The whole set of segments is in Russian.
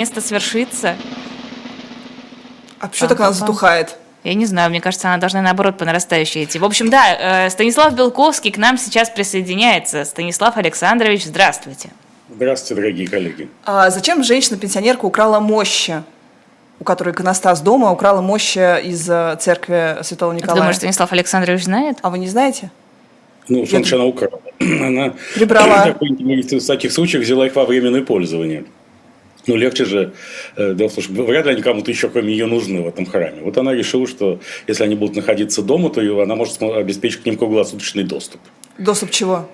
наконец-то свершится. А почему так она затухает? Я не знаю, мне кажется, она должна наоборот по нарастающей идти. В общем, да, э, Станислав Белковский к нам сейчас присоединяется. Станислав Александрович, здравствуйте. Здравствуйте, дорогие коллеги. А зачем женщина-пенсионерка украла мощи? у которой иконостас дома, украла мощи из э, церкви Святого Николая. Думаю, Станислав Александрович знает? А вы не знаете? Ну, что она украла? Она прибрала. в таких случаях взяла их во временное пользование. Ну, легче же, э, дело в том, что вряд ли они кому-то еще, кроме ее, нужны в этом храме. Вот она решила, что если они будут находиться дома, то она может обеспечить к ним круглосуточный доступ. Доступ чего?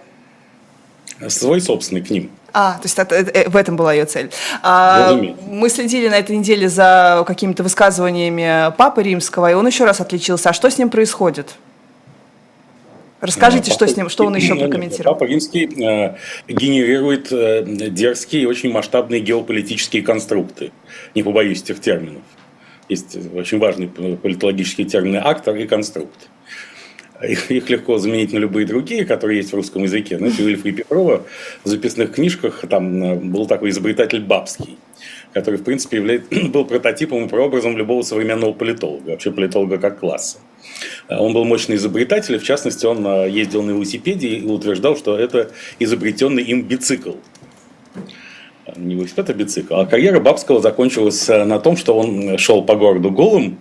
Свой собственный к ним. А, то есть это, это, в этом была ее цель. А, мы следили на этой неделе за какими-то высказываниями Папы Римского, и он еще раз отличился. А что с ним происходит? Расскажите, что с ним, что он еще прокомментировал. Папа Римский э, генерирует э, дерзкие и очень масштабные геополитические конструкты. Не побоюсь этих терминов. Есть очень важные политологические термины актор и конструкт. Их, их легко заменить на любые другие, которые есть в русском языке. Знаете, у Ильфа и Петрова в записных книжках там э, был такой изобретатель Бабский, который, в принципе, является, был прототипом и прообразом любого современного политолога, вообще политолога как класса. Э, он был мощный изобретатель, в частности, он э, ездил на велосипеде и утверждал, что это изобретенный им бицикл. Э, не велосипед, а бицикл. А карьера Бабского закончилась на том, что он шел по городу голым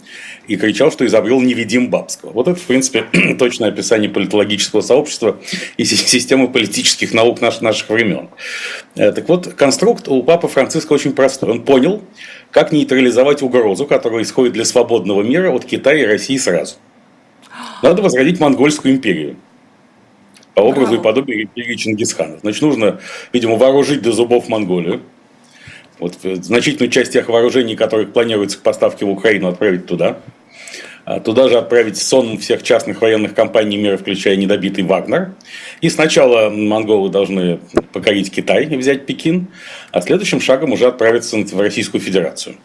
и кричал, что изобрел невидим Бабского. Вот это, в принципе, точное описание политологического сообщества и системы политических наук наших, наших времен. Так вот, конструкт у Папы Франциска очень простой. Он понял, как нейтрализовать угрозу, которая исходит для свободного мира от Китая и России сразу. Надо возродить монгольскую империю. По образу и подобию империи Чингисхана. Значит, нужно, видимо, вооружить до зубов Монголию. Вот значительную часть тех вооружений, которых планируется к поставке в Украину, отправить туда. А туда же отправить сон всех частных военных компаний мира, включая недобитый Вагнер. И сначала монголы должны покорить Китай и взять Пекин, а следующим шагом уже отправиться в Российскую Федерацию.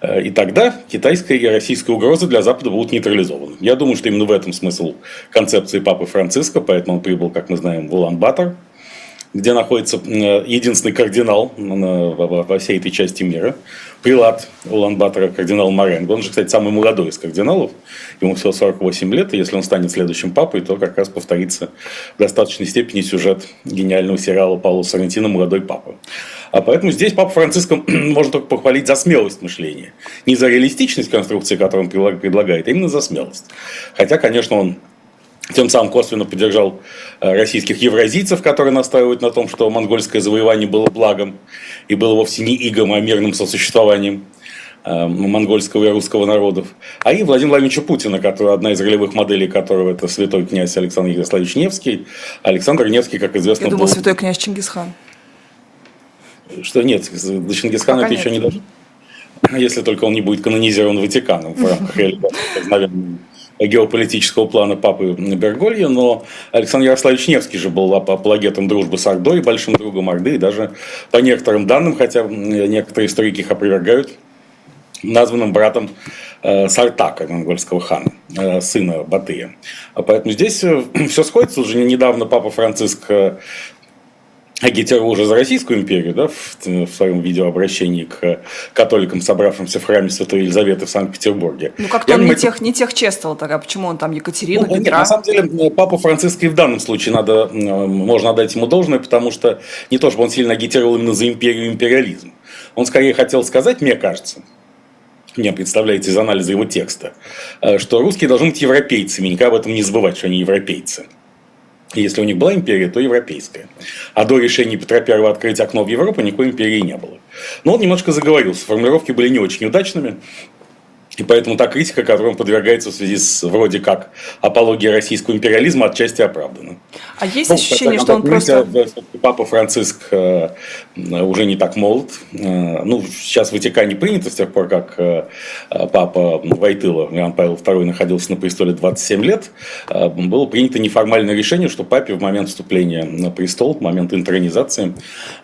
Э, и тогда китайская и российская угрозы для Запада будут нейтрализованы. Я думаю, что именно в этом смысл концепции Папы Франциска, поэтому он прибыл, как мы знаем, в Улан-Батор, где находится э, единственный кардинал во всей этой части мира, прилад Улан-Батора, кардинал Маренго. Он же, кстати, самый молодой из кардиналов, ему всего 48 лет, и если он станет следующим папой, то как раз повторится в достаточной степени сюжет гениального сериала Паула Сарантино «Молодой папа». А поэтому здесь Папа Франциско можно только похвалить за смелость мышления. Не за реалистичность конструкции, которую он предлагает, а именно за смелость. Хотя, конечно, он тем самым косвенно поддержал э, российских евразийцев, которые настаивают на том, что монгольское завоевание было благом и было вовсе не игом, а мирным сосуществованием э, монгольского и русского народов. А и Владимира Владимировича Путина, который, одна из ролевых моделей которого это святой князь Александр Ярославович Невский. Александр Невский, как известно, Я думал, был... святой князь Чингисхан. Что нет, до Чингисхана это еще не дошел. Если только он не будет канонизирован Ватиканом в рамках наверное, геополитического плана папы Берголья, но Александр Ярославович Невский же был апологетом дружбы с Ордой, большим другом Орды, и даже по некоторым данным, хотя некоторые историки их опровергают, названным братом э, Сартака, монгольского хана, э, сына Батыя. Поэтому здесь э, все сходится. Уже недавно папа Франциск агитировал уже за Российскую империю, да, в, в своем видеообращении к католикам, собравшимся в храме Святой Елизаветы в Санкт-Петербурге. Ну, как-то он не, это... тех, не тех чествовал тогда, почему он там Екатерина, ну, Петра? Нет, на самом деле, папу Франциска и в данном случае надо, можно отдать ему должное, потому что не то, чтобы он сильно агитировал именно за империю и империализм. Он скорее хотел сказать, мне кажется, мне представляется из анализа его текста, э, что русские должны быть европейцами, никогда об этом не забывать, что они европейцы. Если у них была империя, то европейская. А до решения Петра I открыть окно в Европу никакой империи не было. Но он немножко заговорился. Формулировки были не очень удачными. И поэтому та критика, которой он подвергается в связи с вроде как апологией российского империализма, отчасти оправдана. А есть ну, ощущение, что он просто... Папа Франциск э, уже не так молод. Э, ну, сейчас в Ватикане принято с тех пор, как э, папа Войтыла, Иоанн Павел II, находился на престоле 27 лет, было принято неформальное решение, что папе в момент вступления на престол, в момент интронизации,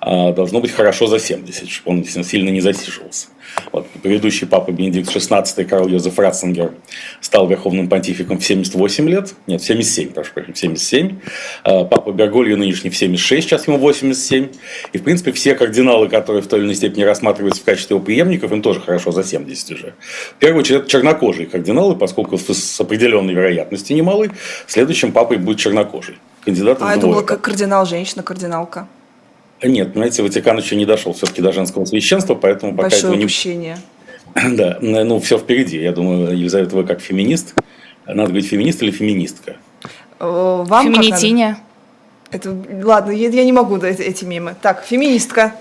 должно быть хорошо за 70, чтобы он сильно не засиживался. Вот, предыдущий папа Бенедикт XVI, Карл Йозеф Ратцингер, стал верховным понтификом в 78 лет. Нет, в 77, прошу прощения, в 77. А, папа Бергольо нынешний в 76, сейчас ему 87. И, в принципе, все кардиналы, которые в той или иной степени рассматриваются в качестве его преемников, им тоже хорошо за 70 уже. В первую очередь, это чернокожие кардиналы, поскольку с определенной вероятностью немалой, следующим папой будет чернокожий. Кандидат а я думала, как кардинал женщина, кардиналка. Нет, понимаете, Ватикан еще не дошел все-таки до женского священства, поэтому пока Большое этого не... упущение. Да, ну все впереди. Я думаю, Елизавета, вы как феминист. Надо говорить феминист или феминистка? Э, вам Феминитиня. Это, ладно, я, я не могу эти, эти мемы. Так, феминистка.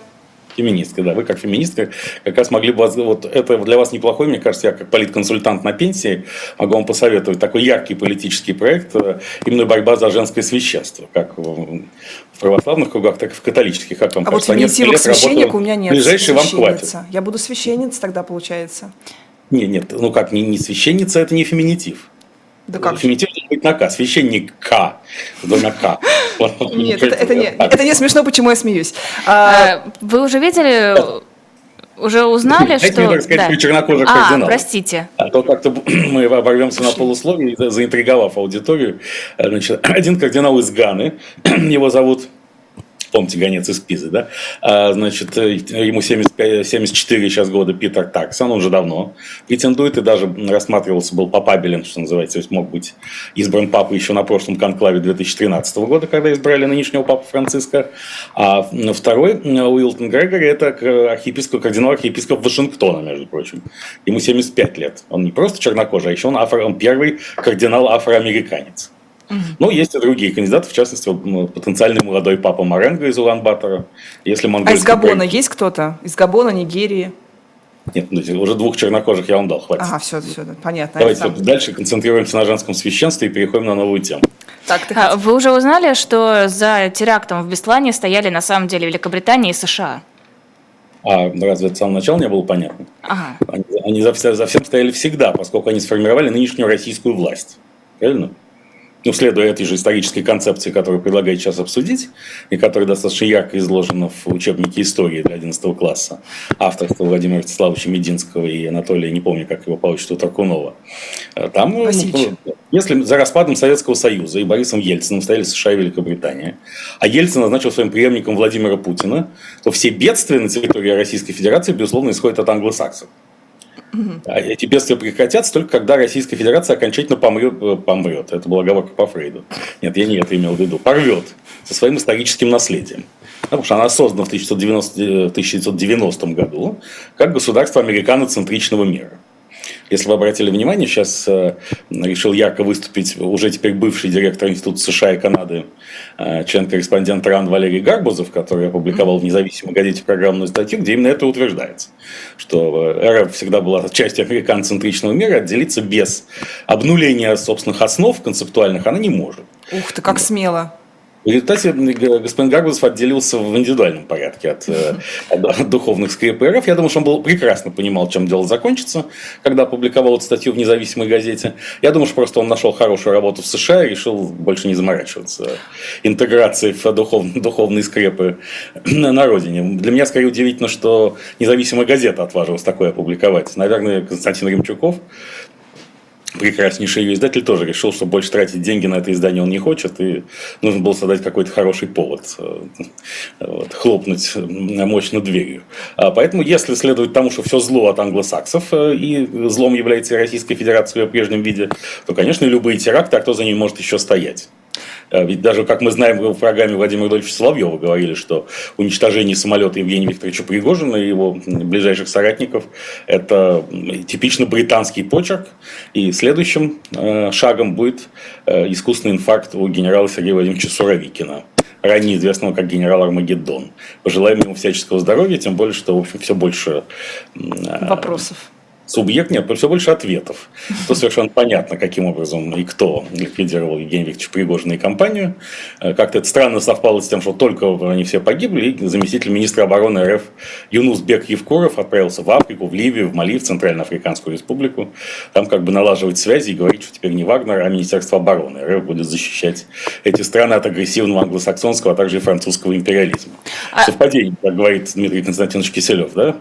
Феминистка, да. Вы как феминистка как раз могли бы... Вот это для вас неплохой, мне кажется, я как политконсультант на пенсии могу вам посоветовать такой яркий политический проект, э, именно борьба за женское священство, как в православных кругах, так и в католических. Как вам а кажется, вот феминитивок священник у меня нет. Ближайший вам хватит. Я буду священница тогда, получается. Не, нет, ну как, не, не священница, это не феминитив. Да как? Феминитив должен быть на К. Священник К. Двумя К. Нет, это, это, не, это не смешно, почему я смеюсь. А, вы уже видели, уже узнали, что... Мне сказать, да. чернокожих а, кардиналов. простите. А то как-то мы оборвемся на полусловие, заинтриговав аудиторию. Значит, один кардинал из Ганы, его зовут помните, гонец из Пизы, да? А, значит, э, ему 75, 74 сейчас года Питер Таксон, он уже давно претендует и даже рассматривался, был папабелен, что называется, то есть мог быть избран папой еще на прошлом конклаве 2013 года, когда избрали нынешнего папу Франциска. А второй, Уилтон Грегори, это архиепископ, кардинал архиепископ Вашингтона, между прочим. Ему 75 лет. Он не просто чернокожий, а еще он, афро, он первый кардинал афроамериканец. Ну, есть и другие кандидаты, в частности, потенциальный молодой папа Маренго из Улан-Батора. Если а из Габона проект... есть кто-то? Из Габона, Нигерии? Нет, ну, уже двух чернокожих я вам дал, хватит. Ага, все, все, понятно. Давайте вот дальше концентрируемся на женском священстве и переходим на новую тему. Так, ты а, Вы уже узнали, что за терактом в Беслане стояли на самом деле Великобритания и США? А разве это с самого начала не было понятно? Ага. Они, они за, за всем стояли всегда, поскольку они сформировали нынешнюю российскую власть. Правильно? Ну, следуя этой же исторической концепции, которую предлагает сейчас обсудить, и которая достаточно ярко изложена в учебнике истории для 11 класса, авторства Владимира Вячеславовича Мединского и Анатолия, не помню, как его по отчеству, Таркунова. Э, там, ну, если за распадом Советского Союза и Борисом Ельциным стояли США и Великобритания, а Ельцин назначил своим преемником Владимира Путина, то все бедствия на территории Российской Федерации, безусловно, исходят от англосаксов. А эти бедствия прекратятся только когда Российская Федерация окончательно помрет. Э, помрет. Это была оговорка по Фрейду. Нет, я не это имел в виду. Порвет со своим историческим наследием. Потому что она создана в 1990, 1990 э, году как государство американоцентричного мира. Если вы обратили внимание, сейчас э, решил ярко выступить уже теперь бывший директор Института США и Канады, э, член-корреспондент РАН Валерий Гарбузов, который опубликовал в независимой газете программную статью, где именно это утверждается, что э, РФ всегда была частью американоцентричного мира, отделиться без обнуления собственных основ концептуальных она не может. Ух ты, как смело. В результате господин Гарбузов отделился в индивидуальном порядке от, э, от духовных скреп РФ. Я думаю, что он был, прекрасно понимал, чем дело закончится, когда опубликовал эту статью в независимой газете. Я думаю, что просто он нашел хорошую работу в США и решил больше не заморачиваться интеграцией в духов, духовные скрепы на родине. Для меня скорее удивительно, что независимая газета отважилась такое опубликовать. Наверное, Константин Римчуков прекраснейший издатель тоже решил, что больше тратить деньги на это издание он не хочет, и нужно было создать какой-то хороший повод, э, вот, хлопнуть мощно дверью. А поэтому, если следовать тому, что все зло от англосаксов, э, и злом является Российская Федерация в ее прежнем виде, то, конечно, любые теракты, а кто за ними может еще стоять? Э, ведь даже, как мы знаем, в программе Владимира Рудольевича Соловьева говорили, что уничтожение самолета Евгения Викторовича Пригожина и его ближайших соратников – это типично британский почерк. И следующим э, шагом будет э, искусственный инфаркт у генерала Сергея Владимировича Суровикина ранее известного как генерал Армагеддон. Пожелаем ему всяческого здоровья, тем более, что, в общем, все больше... Вопросов Субъект нет, все больше ответов. То совершенно понятно, каким образом и кто ликвидировал Евгения Викторовича Пригожина и компанию. Э, как-то это странно совпало с тем, что только они все погибли, и заместитель министра обороны РФ Юнус Бек Евкуров отправился в Африку, в Ливию, в Мали, в Центральноафриканскую республику. Там как бы налаживать связи и говорить, что теперь не Вагнер, а Министерство обороны РФ будет защищать эти страны от агрессивного англосаксонского, а также и французского империализма. А... Совпадение, как говорит Дмитрий Константинович Киселев, да?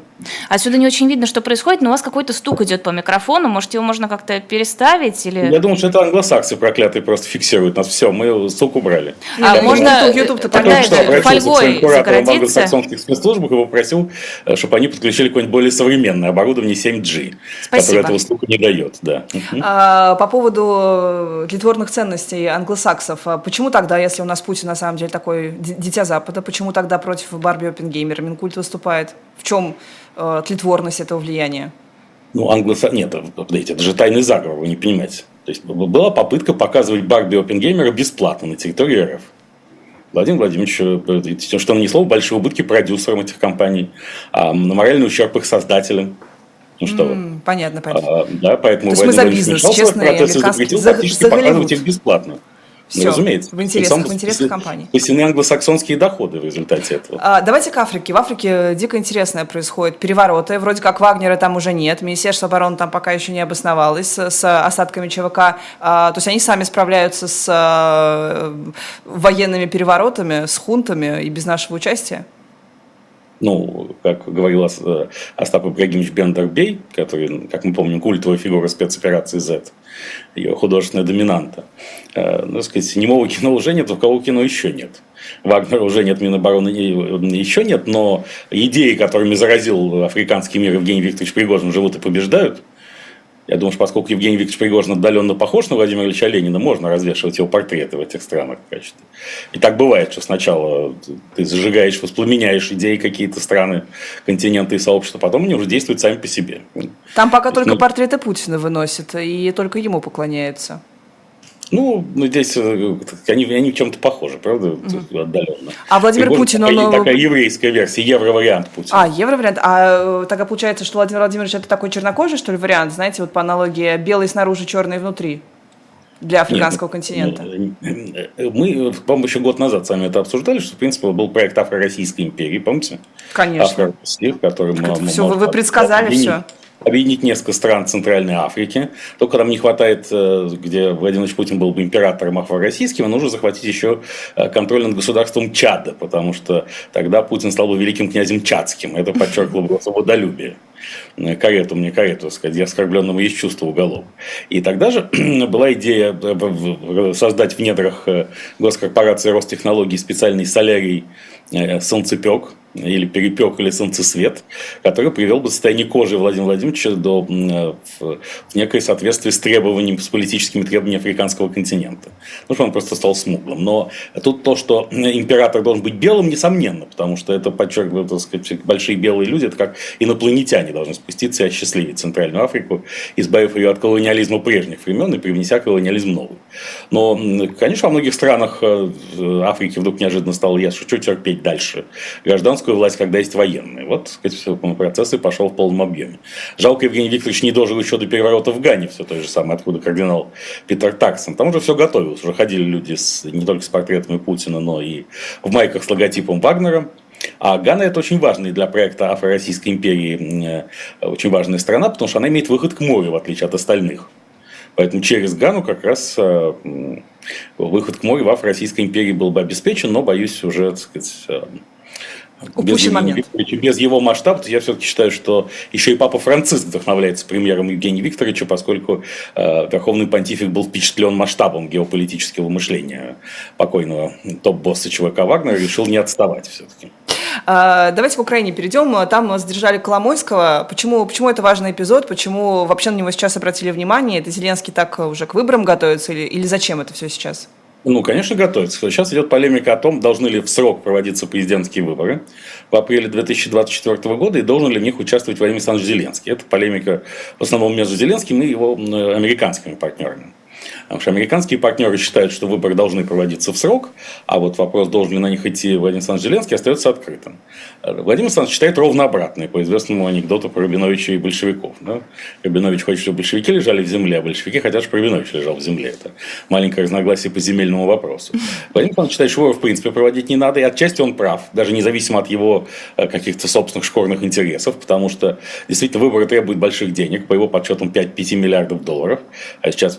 Отсюда не очень видно, что происходит, но у вас какой-то стук идет по микрофону. Может, его можно как-то переставить? Или... Я думаю, что это англосаксы проклятые просто фиксируют нас. Все, мы стук убрали. А Я можно YouTube-то тогда это фольгой загородиться? англосаксонских спецслужбах и попросил, э, чтобы они подключили какое-нибудь более современное оборудование 7G, Спасибо. которое этого стука не дает. Да. А, по поводу тлетворных ценностей англосаксов. А почему тогда, если у нас Путин на самом деле такой дитя Запада, почему тогда против Барби Оппенгеймера Минкульт выступает? В чем э, тлетворность этого влияния? Ну, англоса... Нет, подождите, это же тайный заговор, вы не понимаете. То есть, была попытка показывать Барби Оппенгеймера бесплатно на территории РФ. Владимир Владимирович, э, что нанесло большие убытки продюсерам этих компаний, а на моральный ущерб их создателям. Ну что mm, Понятно, понятно. А, да, поэтому То есть мы за бизнес, честно, запретил за, фактически за показывать их бесплатно. Все, ну, разумеется. В интересах, в интересах компании. Спасены англосаксонские доходы в результате этого. А, давайте к Африке. В Африке дико интересное происходит. Перевороты. Вроде как Вагнера там уже нет. Министерство обороны там пока еще не обосновалось с, с остатками ЧВК. А, то есть они сами справляются с а, военными переворотами, с хунтами и без нашего участия? Ну, как говорил э, Остап Ибрагимович Бендербей, который, как мы помним, культовая фигура спецоперации Z, ее художественная доминанта. Э, ну, сказать, немого кино уже нет, у кого кино еще нет. Вагнера уже нет, Минобороны еще нет, но идеи, которыми заразил африканский мир Евгений Викторович Пригожин, живут и побеждают. Я думаю, что поскольку Евгений Викторович Пригожин отдаленно похож на Владимира Ильича Ленина, можно развешивать его портреты в этих странах в качестве. И так бывает, что сначала ты зажигаешь, воспламеняешь идеи какие-то страны, континенты и сообщества, потом они уже действуют сами по себе. Там пока только ну, портреты Путина выносят, и только ему поклоняются. Ну, ну здесь э, они, они в чем-то похожи, правда, угу. отдаленно. А Владимир Пригожин, Путин, такая, он... такая еврейская версия, евровариант Путина. А, евровариант. А э, тогда получается, что Владимир Владимирович это такой чернокожий, что ли, вариант, знаете, вот по аналогии белый снаружи, черный внутри? для африканского Нет, континента? Э, мы, по-моему, еще год назад сами это обсуждали, что, в принципе, был проект Афро-Российской империи, помните? Конечно. Афро-Российских, который мы, все, вы, вы предсказали все объединить несколько стран Центральной Африки. Только нам не хватает, э, где Владимир Путин был бы императором афро-российским, нужно захватить еще э, контроль над государством Чада, потому что тогда Путин стал бы великим князем Чадским. Это подчеркивало бы свободолюбие. Э, карету мне карету, сказать, я оскорбленному есть чувство уголов. И тогда же была идея создать в недрах госкорпорации Ростехнологий специальный солярий солнцепек, или перепек, или солнцесвет, который привел бы состояние кожи Владимира Владимировича до, в, в некое соответствие с требованиями, с политическими требованиями африканского континента. Ну, что он просто стал смуглым. Но тут то, что император должен быть белым, несомненно, потому что это подчеркивает, так сказать, большие белые люди, это как инопланетяне должны спуститься и осчастливить Центральную Африку, избавив ее от колониализма прежних времен и привнеся колониализм новый. Но, конечно, во многих странах э, Африки вдруг неожиданно стало ясно, что терпеть дальше гражданскую гражданскую власть, когда есть военные. Вот, так сказать, процесс и пошел в полном объеме. Жалко, Евгений Викторович не дожил еще до переворота в Гане, все то же самое, откуда кардинал Питер Таксон. Там уже все готовилось, уже ходили люди с, не только с портретами Путина, но и в майках с логотипом Вагнера. А Гана это очень важная для проекта Афро-Российской империи э, очень важная страна, потому что она имеет выход к морю, в отличие от остальных. Поэтому через Гану как раз э, выход к морю в Афро-Российской империи был бы обеспечен, но, боюсь, уже так сказать, э, без, момент. без его масштаба, я все-таки считаю, что еще и папа Франциск вдохновляется премьером Евгения Викторовича, поскольку э, Верховный Понтифик был впечатлен масштабом геополитического мышления покойного топ-босса ЧВК Вагнера, решил не отставать все-таки. А, давайте к Украине перейдем. Там задержали Коломойского. Почему, почему это важный эпизод? Почему вообще на него сейчас обратили внимание? Это Зеленский так уже к выборам готовится? Или, или зачем это все сейчас? Ну, конечно, готовится. Сейчас идет полемика о том, должны ли в срок проводиться президентские выборы в апреле 2024 года и должен ли в них участвовать Владимир Александрович Зеленский. Это полемика в основном между Зеленским и его американскими партнерами. Потому что американские партнеры считают, что выборы должны проводиться в срок, а вот вопрос, должен ли на них идти Владимир Александрович Зеленский, остается открытым. Владимир Александрович считает ровно обратное, по известному анекдоту про Рабиновича и большевиков. Да? Рабинович хочет, чтобы большевики лежали в земле, а большевики хотят, чтобы Рабинович лежал в земле. Это маленькое разногласие по земельному вопросу. Владимир Александрович считает, что выборы в принципе проводить не надо, и отчасти он прав, даже независимо от его э, каких-то собственных шкурных интересов, потому что действительно выборы требуют больших денег, по его подсчетам 5-5 миллиардов долларов, а сейчас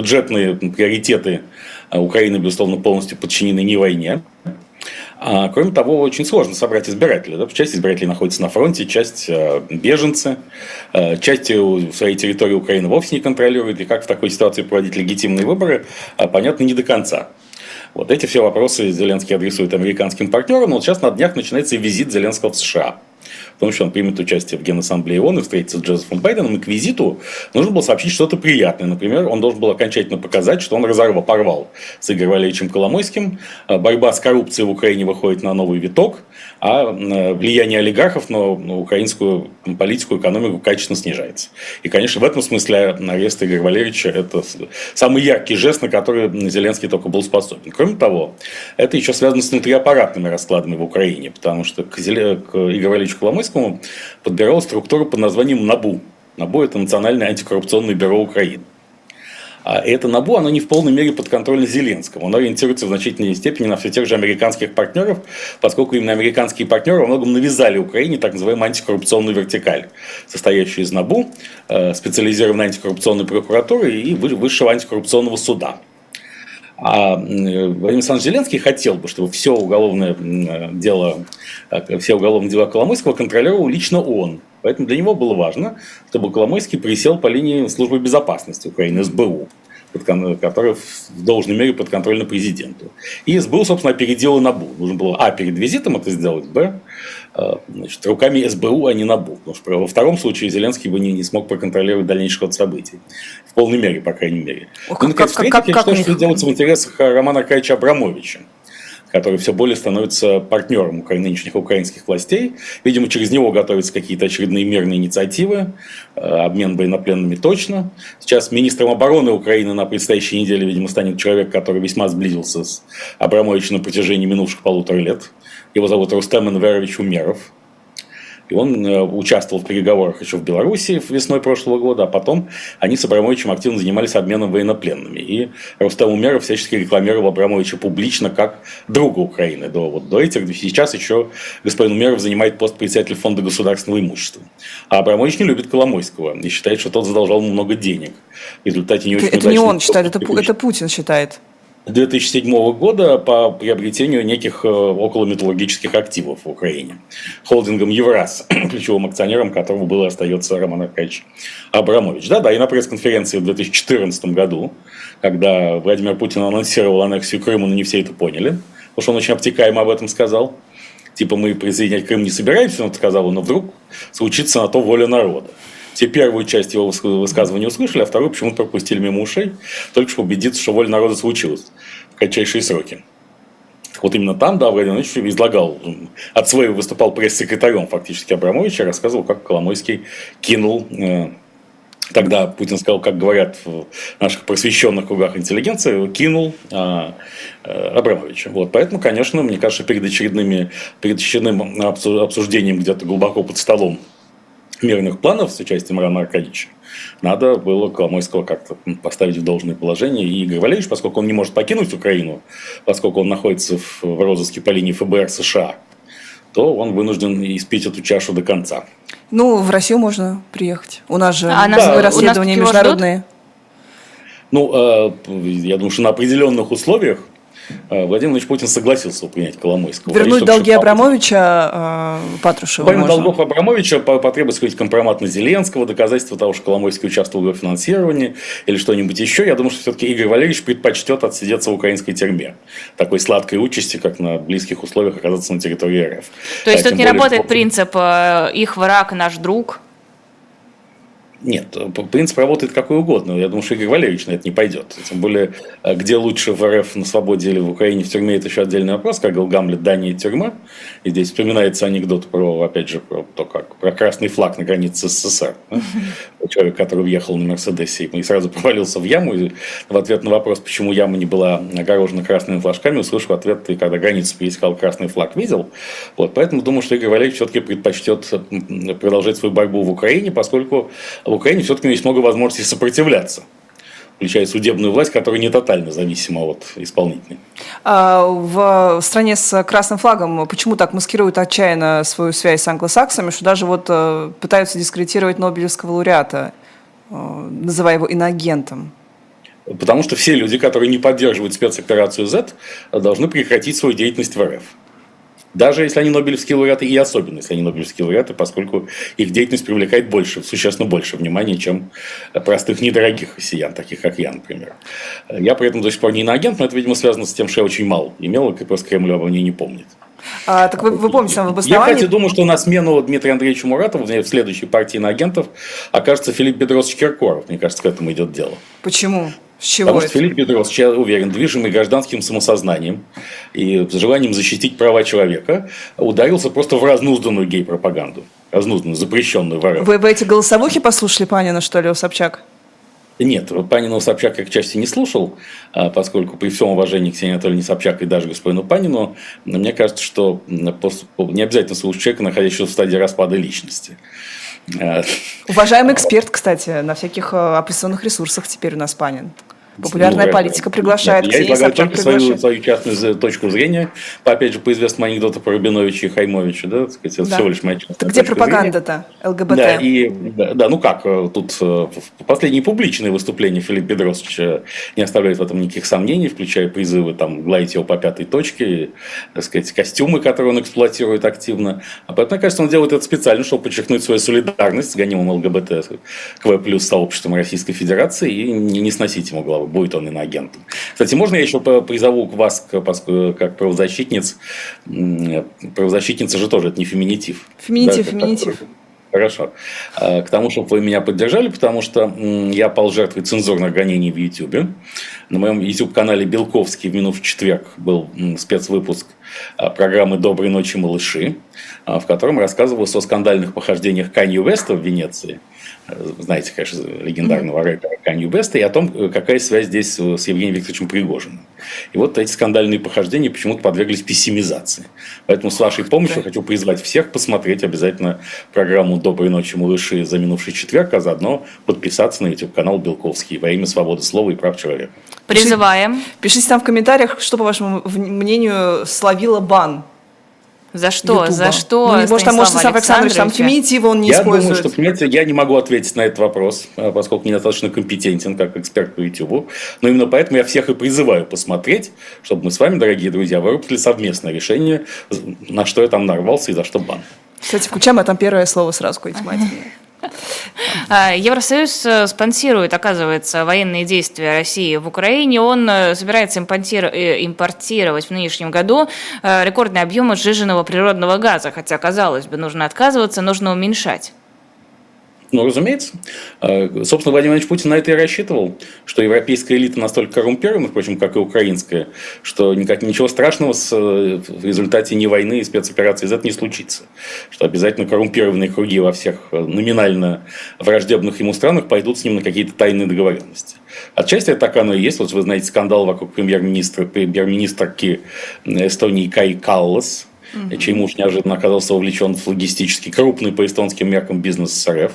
бюджетные приоритеты э, Украины, безусловно, полностью подчинены не войне. А, кроме того, очень сложно собрать избирателей. Да? Часть избирателей находится на фронте, часть э, беженцы, э, часть своей территории Украины вовсе не контролирует. И как в такой ситуации проводить легитимные выборы, э, понятно, не до конца. Вот эти все вопросы Зеленский адресует американским партнерам. Но вот сейчас на днях начинается визит Зеленского в США том, что он примет участие в Генассамблее ООН и встретится с Джозефом Байденом, и к визиту нужно было сообщить что-то приятное. Например, он должен был окончательно показать, что он разорвал, порвал с Игорем Валерьевичем Коломойским. А борьба с коррупцией в Украине выходит на новый виток, а влияние олигархов на украинскую политику, экономику качественно снижается. И, конечно, в этом смысле арест Игоря Валерьевича – это самый яркий жест, на который Зеленский только был способен. Кроме того, это еще связано с внутриаппаратными раскладами в Украине, потому что к Игорю Валерьевичу Коломойскому Зеленскому подбирал структуру под названием НАБУ. НАБУ – это Национальное антикоррупционное бюро Украины. А это НАБУ, оно не в полной мере подконтрольно Зеленскому. Оно ориентируется в значительной степени на все тех же американских партнеров, поскольку именно американские партнеры во многом навязали Украине так называемую антикоррупционную вертикаль, состоящую из НАБУ, э, специализированной антикоррупционной прокуратуры и высшего антикоррупционного суда. А Владимир Александрович Зеленский хотел бы, чтобы все уголовное дело, э, все уголовные дела Коломойского контролировал лично он. Поэтому для него было важно, чтобы Коломойский присел по линии службы безопасности Украины, СБУ которая в должной мере подконтрольна президенту. И СБУ, собственно, опередила НАБУ. Нужно было, а, перед визитом это сделать, б, значит, руками СБУ, а не НАБУ. Потому что во втором случае Зеленский бы не, не смог проконтролировать дальнейший ход событий. В полной мере, по крайней мере. О, ну, как, как, как, я считаю, что это делается в интересах Романа Аркадьевича Абрамовича который все более становится партнером нынешних украинских властей. Видимо, через него готовятся какие-то очередные мирные инициативы, э, обмен военнопленными точно. Сейчас министром обороны Украины на предстоящей неделе, видимо, станет человек, который весьма сблизился с Абрамовичем на протяжении минувших полутора лет. Его зовут Рустем Энверович Умеров. И он э, участвовал в переговорах еще в Беларуси весной прошлого года, а потом они с Абрамовичем активно занимались обменом военнопленными. И Рустам Умеров всячески рекламировал Абрамовича публично как друга Украины до, вот, до этих. Сейчас еще господин Умеров занимает пост председателя Фонда государственного имущества. А Абрамович не любит Коломойского и считает, что тот задолжал ему много денег. В результате не очень Это не он считает, это, это Путин считает. 2007 года по приобретению неких э, околометаллургических активов в Украине. Холдингом Евраз, ключевым акционером которого был и остается Роман Аркадьевич Абрамович. Да-да, и на пресс-конференции в 2014 году, когда Владимир Путин анонсировал аннексию Крыма, но не все это поняли, потому что он очень обтекаемо об этом сказал. Типа мы присоединять Крым не собираемся, он сказал, но вдруг случится на то воля народа. Все первую часть его высказывания услышали, а вторую почему-то пропустили мимо ушей, только чтобы убедиться, что воля народа случилась в кратчайшие сроки. Вот именно там, да, Владимир Владимирович излагал, от своего выступал пресс-секретарем фактически Абрамовича, рассказывал, как Коломойский кинул э, Тогда Путин сказал, как говорят в наших просвещенных кругах интеллигенции, кинул а, а, Абрамовича. Вот. Поэтому, конечно, мне кажется, перед, очередными, перед очередным обсуждением где-то глубоко под столом мирных планов с участием Романа Аркадьевича, надо было Коломойского как-то поставить в должное положение. И Игорь Валерьевич, поскольку он не может покинуть Украину, поскольку он находится в, в розыске по линии ФБР США, то он вынужден испить эту чашу до конца. Ну, в Россию можно приехать. У нас же а да. расследования международные. Ну, э, я думаю, что на определенных условиях Владимир Владимирович Путин согласился принять Коломойского. Вернуть долги Абрамовича э, Патрушеву Помимо долгов Абрамовича потребуется сказать компромат на Зеленского, доказательство того, что Коломойский участвовал в его финансировании или что-нибудь еще. Я думаю, что все-таки Игорь Валерьевич предпочтет отсидеться в украинской тюрьме. Такой сладкой участи, как на близких условиях оказаться на территории РФ. То есть а, тут не более, работает принцип э, «их враг, наш друг»? Нет, принцип работает какой угодно. Я думаю, что Игорь Валерьевич на это не пойдет. Тем более, э, где лучше в РФ на свободе или в Украине в тюрьме, это еще отдельный вопрос. Как говорил Гамлет, Дания тюрьма. И здесь вспоминается анекдот про, опять же, про то, как про красный флаг на границе СССР. человек, который въехал на Мерседесе и сразу провалился в яму. И в ответ на вопрос, почему яма не была огорожена красными флажками, услышал ответ, ты когда границу пересекал, красный флаг видел. Вот, поэтому думаю, что Игорь Валерьевич все-таки предпочтет продолжать свою борьбу в Украине, поскольку в Украине все-таки есть много возможностей сопротивляться включая судебную власть, которая не тотально зависима от исполнительной. А в стране с красным флагом почему так маскируют отчаянно свою связь с англосаксами, что даже вот э, пытаются дискредитировать Нобелевского лауреата, э, называя его иноагентом? Потому что все люди, которые не поддерживают спецоперацию Z, должны прекратить свою деятельность в РФ. Даже если они Нобелевские лауреаты, и особенно если они Нобелевские лауреаты, поскольку их деятельность привлекает больше, существенно больше внимания, чем простых недорогих россиян, таких как я, например. Я при этом до сих пор не иноагент, но это, видимо, связано с тем, что я очень мало имел, и просто Кремль обо мне не помнит. А, так вы, вы помните, там в обосновании... Я, кстати, думаю, что на смену Дмитрия Андреевича Муратова в следующей партии иноагентов окажется Филипп Бедросович Киркоров. Мне кажется, к этому идет дело. Почему? С чего Потому это? что Филипп Петрович, я уверен, движимый гражданским самосознанием и желанием защитить права человека, ударился просто в разнузданную гей-пропаганду. Разнузданную, запрещенную в РФ. Вы, вы эти голосовухи послушали Панина, что ли, у Собчак? Нет, Панина Собчак я, к части, не слушал, а, поскольку при всем уважении к Ксении Анатольевне Собчак и даже господину Панину, мне кажется, что не обязательно слушать человека, находящегося в стадии распада личности. Уважаемый эксперт, кстати, на всяких э, оппозиционных ресурсах теперь у нас Панин. Популярная ну, политика приглашает. Я излагаю только свою, свою частную точку зрения. Опять же, по известному анекдоту про Рубиновича и Хаймовича. Да, так сказать, это да. всего лишь моя частная Где пропаганда-то ЛГБТ? Да, и, да, да, ну как, э, тут э, последние публичные выступления Филиппа Бедросовича не оставляют в этом никаких сомнений, включая призывы там, гладить его по пятой точке, так сказать, костюмы, которые он эксплуатирует активно. А поэтому, мне кажется, он делает это специально, чтобы подчеркнуть свою солидарность с гонимым ЛГБТ КВ плюс сообществом Российской Федерации и не сносить ему голову будет он иноагентом. Кстати, можно я еще призову к вас, как правозащитниц, правозащитница же тоже, это не феминитив. Феминитив, да, феминитив. Хорошо. А, к тому, чтобы вы меня поддержали, потому что я пал жертвой цензурных гонений в YouTube. На моем YouTube-канале Белковский в минувший четверг был спецвыпуск программы «Доброй ночи, малыши», а, в котором рассказывалось о скандальных похождениях Канье Веста в Венеции – знаете, конечно, легендарного рэпера Канью Беста, и о том, э, какая связь здесь э, с Евгением Викторовичем Пригожиным. И вот эти скандальные похождения почему-то подверглись пессимизации. Поэтому с вашей помощью хочу призвать всех посмотреть обязательно программу «Доброй ночи, малыши» за минувший четверг, а заодно подписаться на YouTube-канал Белковский во имя свободы слова и прав человека. Призываем. Пишите там в комментариях, что, по вашему мнению, словило бан за что? Ютуба. За что? Ну, может, там, может, Станислав Александрович, там феминитив он не я использует. Я думаю, что, понимаете, я не могу ответить на этот вопрос, а, поскольку недостаточно компетентен как эксперт по Ютубу. Но именно поэтому я всех и призываю посмотреть, чтобы мы с вами, дорогие друзья, выработали совместное решение, на что я там нарвался и за что бан. Кстати, включаем, а там первое слово сразу а, Евросоюз э, спонсирует, оказывается, военные действия России в Украине. Он э, собирается э, импортировать в нынешнем году рекордный объем сжиженного природного газа. Хотя, казалось бы, нужно отказываться, нужно уменьшать. Ну, разумеется. А, собственно, Владимир Владимирович Путин на это и рассчитывал, что европейская элита настолько коррумпирована, впрочем, как и украинская, что никак, ничего страшного с, в результате ни войны и спецоперации Z не случится. Что обязательно коррумпированные круги во всех э, номинально враждебных ему странах пойдут с ним на какие-то тайные договоренности. Отчасти так оно и есть. Вот вы знаете скандал вокруг премьер-министра, премьер-министрки Эстонии Кай Каллас, угу. чей муж неожиданно оказался вовлечен в логистически крупный по эстонским меркам бизнес с РФ.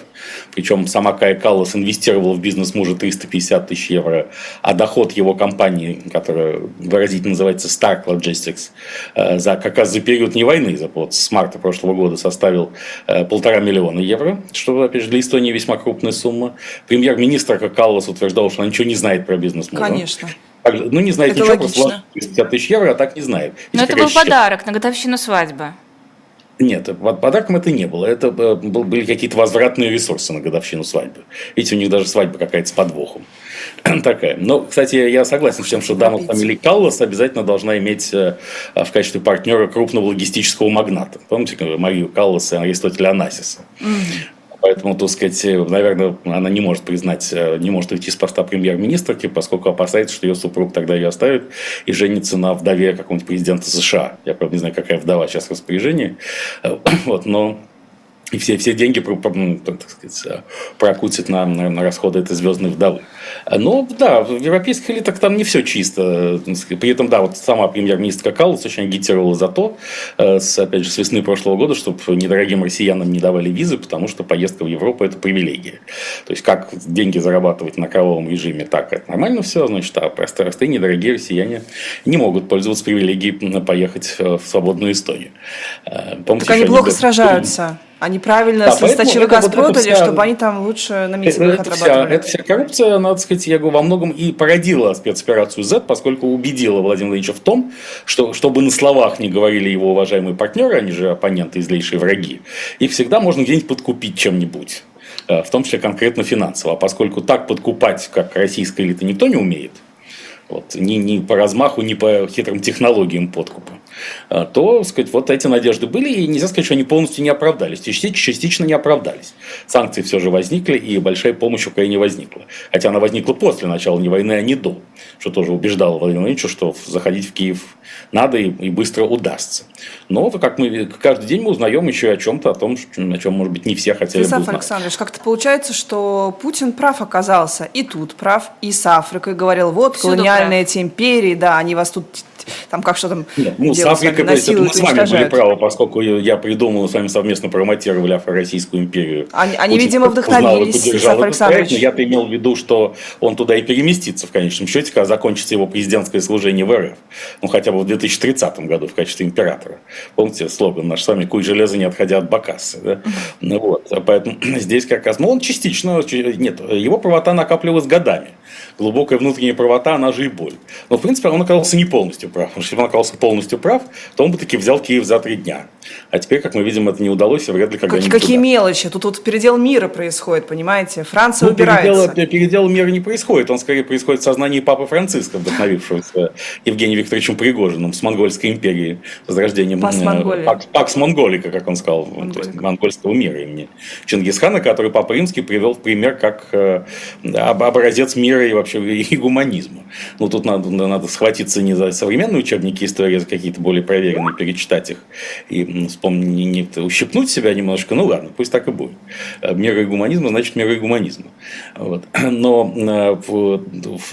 Причем сама Кая Каллас инвестировала в бизнес мужа 350 тысяч евро, а доход его компании, которая выразительно называется Stark Logistics, э, за, как раз за период не войны, за, вот, с марта прошлого года составил э, полтора миллиона евро, что, опять же, для Эстонии весьма крупная сумма. Премьер-министр Каллас утверждал, что она ничего не знает про бизнес мужа. Конечно. Ну, не знает это ничего, логично. просто 50 тысяч евро, а так не знает. Но это был подарок на годовщину свадьбы. Нет, подарком это не было. Это э, были какие-то возвратные ресурсы на годовщину свадьбы. Видите, у них даже свадьба какая-то с подвохом. Такая. Но, кстати, я согласен с тем, что дама с фамилией Каллас обязательно должна иметь э, в качестве партнера крупного логистического магната. Помните Марию Каллас и Аристотеля Анасиса? Угу. Поэтому, так сказать, наверное, она не может признать, э, не может уйти с поста премьер-министрки, поскольку опасается, что ее супруг тогда ее оставит и женится на вдове какого-нибудь президента США. Я, правда, не знаю, какая вдова сейчас в распоряжении. Э, вот, но и все, все деньги ну, так сказать, прокутят на, на, на расходы этой звездной вдовы. Но да, в европейских элитах там не все чисто. При этом, да, вот сама премьер-министра Каллас очень агитировала за то, э, с, опять же, с весны прошлого года, чтобы недорогим россиянам не давали визы, потому что поездка в Европу – это привилегия. То есть, как деньги зарабатывать на кровавом режиме, так это нормально все, значит, а простые, недорогие россияне не могут пользоваться привилегией поехать э, в свободную Эстонию. Э, помните, так они плохо они... сражаются. Они правильно да, с спродали, вся, чтобы они там лучше на митингах это отрабатывали. Вся, эта вся коррупция, надо сказать, я говорю, во многом и породила спецоперацию Z, поскольку убедила Владимира Владимировича в том, что чтобы на словах не говорили его уважаемые партнеры, они же оппоненты, злейшие враги, их всегда можно где-нибудь подкупить чем-нибудь э, в том числе конкретно финансово. А поскольку так подкупать, как российская элита, никто не умеет, вот, ни, ни по размаху, ни по хитрым технологиям подкупа, то сказать, вот эти надежды были, и нельзя сказать, что они полностью не оправдались. Частично, не оправдались. Санкции все же возникли, и большая помощь Украине возникла. Хотя она возникла после начала не войны, а не до. Что тоже убеждало Владимира Владимировича, что заходить в Киев надо и, и быстро удастся. Но как мы каждый день мы узнаем еще о чем-то, о том, о чем, может быть, не все хотели Станислав бы узнать. Александрович, как-то получается, что Путин прав оказался. И тут прав, и с Африкой говорил, вот Всюду колониальные прав. эти империи, да, они вас тут там как что там Нет, ну, с Африкой, это мы с вами были правы, поскольку я придумал, с вами совместно промотировали Афро-Российскую империю. Они, они видимо, вдохновились, Сафар Александрович. Но я имел в виду, что он туда и переместится в конечном счете, когда закончится его президентское служение в РФ. Ну, хотя бы в 2030 году в качестве императора. Помните слоган наш с вами «Куй железо, не отходя от Бакассы». Да? Ну, вот. Поэтому здесь как раз... Ну, он частично... Нет, его правота накапливалась годами. Глубокая внутренняя правота, она же и боль. Но, в принципе, он оказался не полностью прав. Потому что если бы он оказался полностью прав, то он бы таки взял Киев за три дня. А теперь, как мы видим, это не удалось, и вряд ли когда-нибудь Какие, какие мелочи? Тут вот передел мира происходит, понимаете? Франция ну, убирается. Передел, передел мира не происходит. Он скорее происходит в сознании Папы Франциска, вдохновившегося Евгением Викторовичем Пригожиным с Монгольской империей, возрождением Пакс, э, Пакс, Пакс Монголика, как он сказал, то есть монгольского мира имени Чингисхана, который Папа Римский привел в пример как э, образец мира и вообще и гуманизма. Ну, тут надо, надо схватиться не за современные учебники истории, а за какие-то более проверенные, перечитать их и вспомнить, ущипнуть себя немножко, ну ладно, пусть так и будет. Э, мера и гуманизма значит мера и гуманизма. Вот. Но э,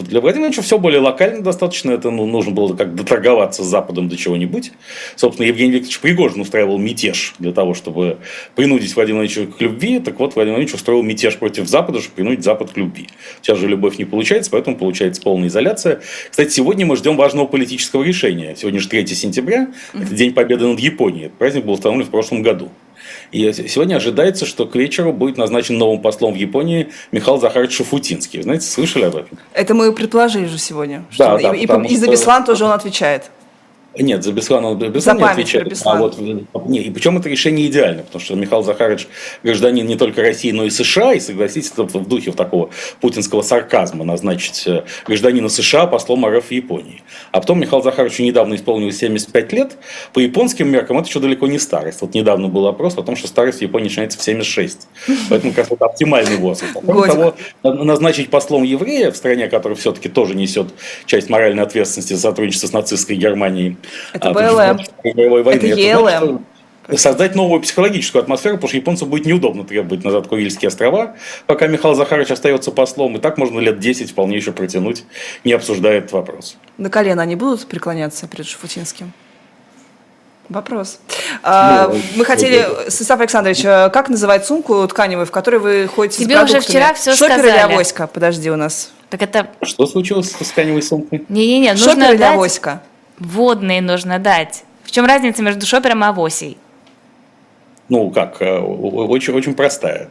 для Владимира Владимировича все более локально достаточно, это ну, нужно было как доторговаться с Западом до чего-нибудь. Собственно, Евгений Викторович Пригожин устраивал мятеж для того, чтобы принудить Владимира Владимировича к любви, так вот Владимир Владимирович устроил мятеж против Запада, чтобы принудить Запад к любви. Сейчас же любовь не получается, поэтому получается полная изоляция. Кстати, сегодня мы ждем важного политического решения. Сегодня же 3 сентября, это День Победы над Японией. Праздник был установлен в прошлом году. И сегодня ожидается, что к вечеру будет назначен новым послом в Японии Михаил Захарович Шафутинский. Вы знаете, слышали об этом? Это мы предположили же сегодня. Да, да, и, и, и за Беслан тоже он отвечает. Нет, за Беслана он Беслан не отвечает. А вот, не, и причем это решение идеально, потому что Михаил Захарович гражданин не только России, но и США, и согласитесь, это в духе такого путинского сарказма назначить э, гражданина США послом РФ в Японии. А потом Михаил Захаровичу недавно исполнилось 75 лет. По японским меркам это еще далеко не старость. Вот недавно был опрос о том, что старость в Японии начинается в 76. Поэтому как раз это оптимальный возраст. Кроме того, назначить послом еврея в стране, которая все-таки тоже несет часть моральной ответственности за сотрудничество с нацистской Германией, это а, БЛМ. Это ЕЛМ. Создать новую психологическую атмосферу, потому что японцам будет неудобно требовать назад Курильские острова, пока Михаил Захарович остается послом. И так можно лет 10 вполне еще протянуть, не обсуждая этот вопрос. На колено они будут преклоняться перед Шафутинским? Вопрос. А, ну, Мы хотели, это... Станислав Александрович, а как называть сумку тканевую, в которой вы ходите Тебе с продуктами? уже вчера все Шопер сказали. или авоська? Подожди, у нас. Так это... Что случилось с тканевой сумкой? Не-не-не, нужно Шопер дать... или авоська? Водные нужно дать. В чем разница между шопером и авосей? Ну, как, э, очень, очень простая.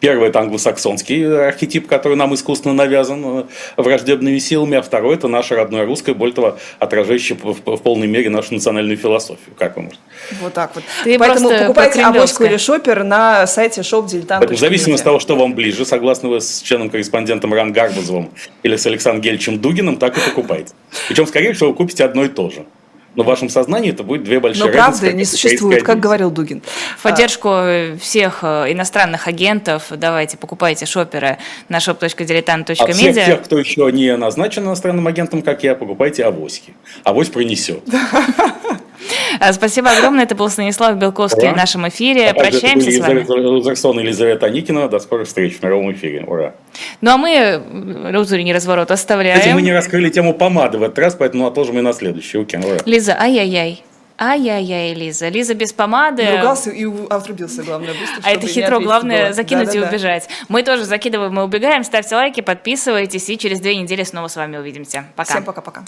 Первый – это англосаксонский архетип, который нам искусственно навязан э, враждебными силами, а второй – это наша родная русская, более того, отражающая в, в полной мере нашу национальную философию. Как вы можете? Вот так вот. Ты Поэтому покупайте авоську или шопер на сайте shop В зависимости от того, что вам ближе, согласно вы с членом-корреспондентом Ран Гарбузовым или с Александром Гельчем Дугиным, так и покупайте. Причем, скорее всего, вы купите одно и то же но в вашем сознании это будет две большие Но разницы. правда не существует, как говорил Дугин. В поддержку а... всех э, иностранных агентов давайте покупайте шоперы на shop.diletant.media. А всех тех, кто еще не назначен иностранным агентом, как я, покупайте авоськи. Авось принесет. Спасибо огромное. Это был Станислав Белковский Ура. в нашем эфире. А Прощаемся с вами. Елизавета и Елизавета Никина. До скорых встреч в мировом эфире. Ура. Ну а мы внутренний разворот оставляем. Кстати, мы не раскрыли тему помады в этот раз, поэтому отложим и на следующий. Укен. Ура. Лиза, ай-яй-яй. Ай-яй-яй, Лиза. Лиза без помады. Не ругался и отрубился, главное, быстро. А это хитро, главное было. закинуть да, да, и убежать. Да. Мы тоже закидываем и убегаем. Ставьте лайки, подписывайтесь, и через две недели снова с вами увидимся. Пока. Всем пока-пока.